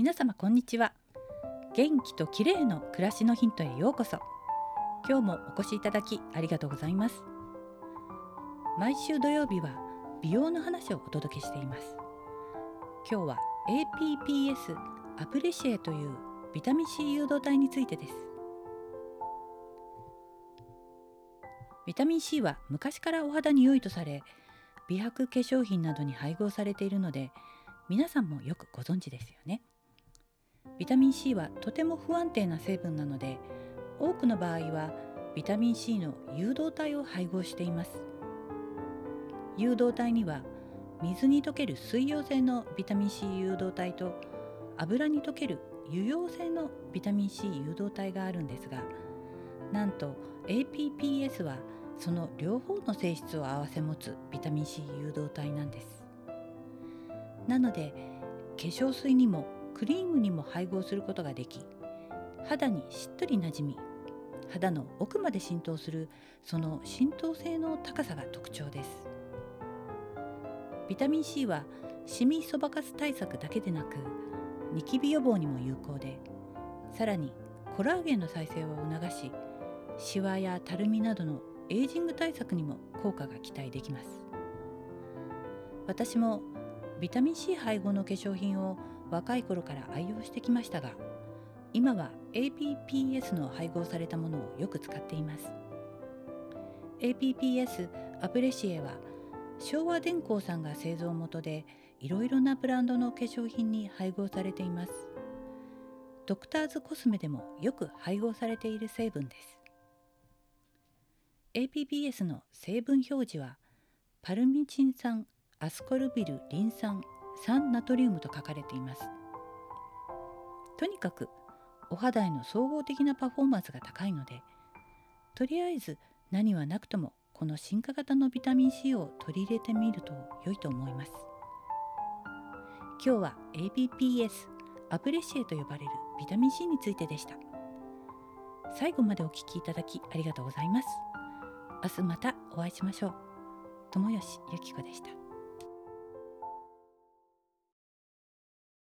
皆様こんにちは。元気と綺麗の暮らしのヒントへようこそ。今日もお越しいただきありがとうございます。毎週土曜日は美容の話をお届けしています。今日は APPS アプレシエというビタミン C 誘導体についてです。ビタミン C は昔からお肌に良いとされ美白化粧品などに配合されているので皆さんもよくご存知ですよね。ビタミン C はとても不安定な成分なので多くの場合はビタミン C の誘導体を配合しています。誘導体には水に溶ける水溶性のビタミン C 誘導体と油に溶ける油溶性のビタミン C 誘導体があるんですがなんと APPS はその両方の性質を併せ持つビタミン C 誘導体なんです。なので化粧水にもクリームにも配合することができ肌にしっとりなじみ肌の奥まで浸透するその浸透性の高さが特徴です。ビタミン C はシミそばかす対策だけでなくニキビ予防にも有効でさらにコラーゲンの再生を促しシワやたるみなどのエイジング対策にも効果が期待できます。私もビタミン C 配合の化粧品を若い頃から愛用してきましたが今は APPS の配合されたものをよく使っています。APPS アプレシエは昭和電工さんが製造元でいろいろなブランドの化粧品に配合されています。ドクターズコスメでもよく配合されている成分です。APPS の成分表示はパルミチン酸アスコルビルリン酸酸ナトリウムと書かれています。とにかくお肌への総合的なパフォーマンスが高いのでとりあえず何はなくともこの進化型のビタミン C を取り入れてみると良いと思います。今日は APPS アプレシエと呼ばれるビタミン C についてでした。最後までお聴きいただきありがとうございます。明日またお会いしましょう。友吉ゆき子でした。